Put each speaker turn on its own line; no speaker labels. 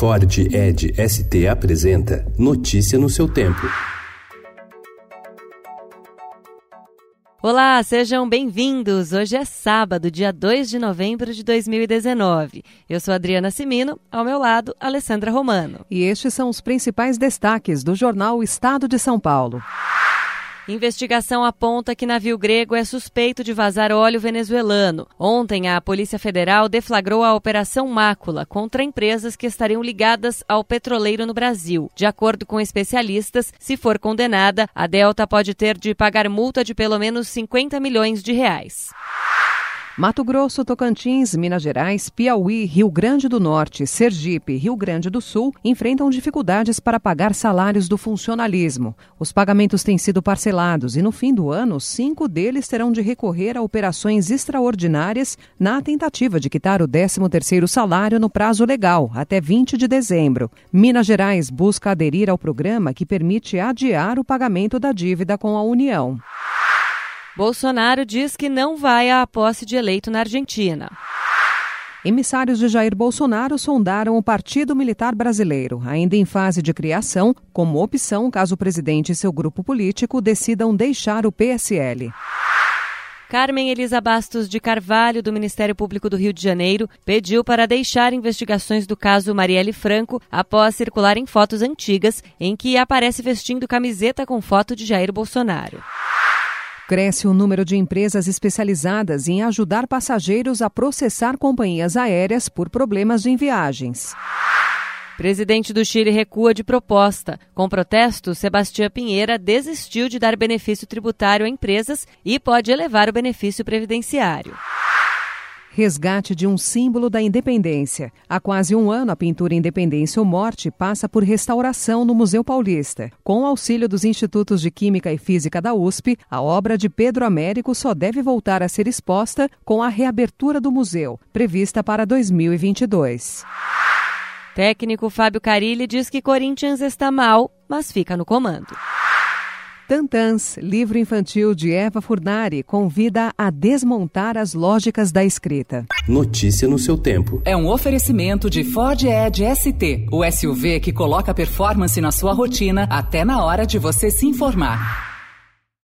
Ford Ed ST apresenta Notícia no seu tempo.
Olá, sejam bem-vindos. Hoje é sábado, dia 2 de novembro de 2019. Eu sou Adriana Simino, ao meu lado, Alessandra Romano.
E estes são os principais destaques do jornal Estado de São Paulo.
Investigação aponta que navio grego é suspeito de vazar óleo venezuelano. Ontem, a Polícia Federal deflagrou a Operação Mácula contra empresas que estariam ligadas ao petroleiro no Brasil. De acordo com especialistas, se for condenada, a Delta pode ter de pagar multa de pelo menos 50 milhões de reais.
Mato Grosso, Tocantins, Minas Gerais, Piauí, Rio Grande do Norte, Sergipe Rio Grande do Sul enfrentam dificuldades para pagar salários do funcionalismo. Os pagamentos têm sido parcelados e, no fim do ano, cinco deles terão de recorrer a operações extraordinárias na tentativa de quitar o 13º salário no prazo legal, até 20 de dezembro. Minas Gerais busca aderir ao programa que permite adiar o pagamento da dívida com a União.
Bolsonaro diz que não vai à posse de eleito na Argentina.
Emissários de Jair Bolsonaro sondaram o Partido Militar Brasileiro, ainda em fase de criação, como opção caso o presidente e seu grupo político decidam deixar o PSL.
Carmen Elisa Bastos de Carvalho, do Ministério Público do Rio de Janeiro, pediu para deixar investigações do caso Marielle Franco após circularem fotos antigas em que aparece vestindo camiseta com foto de Jair Bolsonaro.
Cresce o número de empresas especializadas em ajudar passageiros a processar companhias aéreas por problemas em viagens.
Presidente do Chile recua de proposta. Com protesto, Sebastião Pinheira desistiu de dar benefício tributário a empresas e pode elevar o benefício previdenciário.
Resgate de um símbolo da independência. Há quase um ano, a pintura Independência ou Morte passa por restauração no Museu Paulista. Com o auxílio dos Institutos de Química e Física da USP, a obra de Pedro Américo só deve voltar a ser exposta com a reabertura do museu, prevista para 2022.
Técnico Fábio Carilli diz que Corinthians está mal, mas fica no comando.
Tantãs, livro infantil de Eva Furnari, convida a desmontar as lógicas da escrita.
Notícia no seu tempo.
É um oferecimento de Ford Edge ST, o SUV que coloca performance na sua rotina até na hora de você se informar.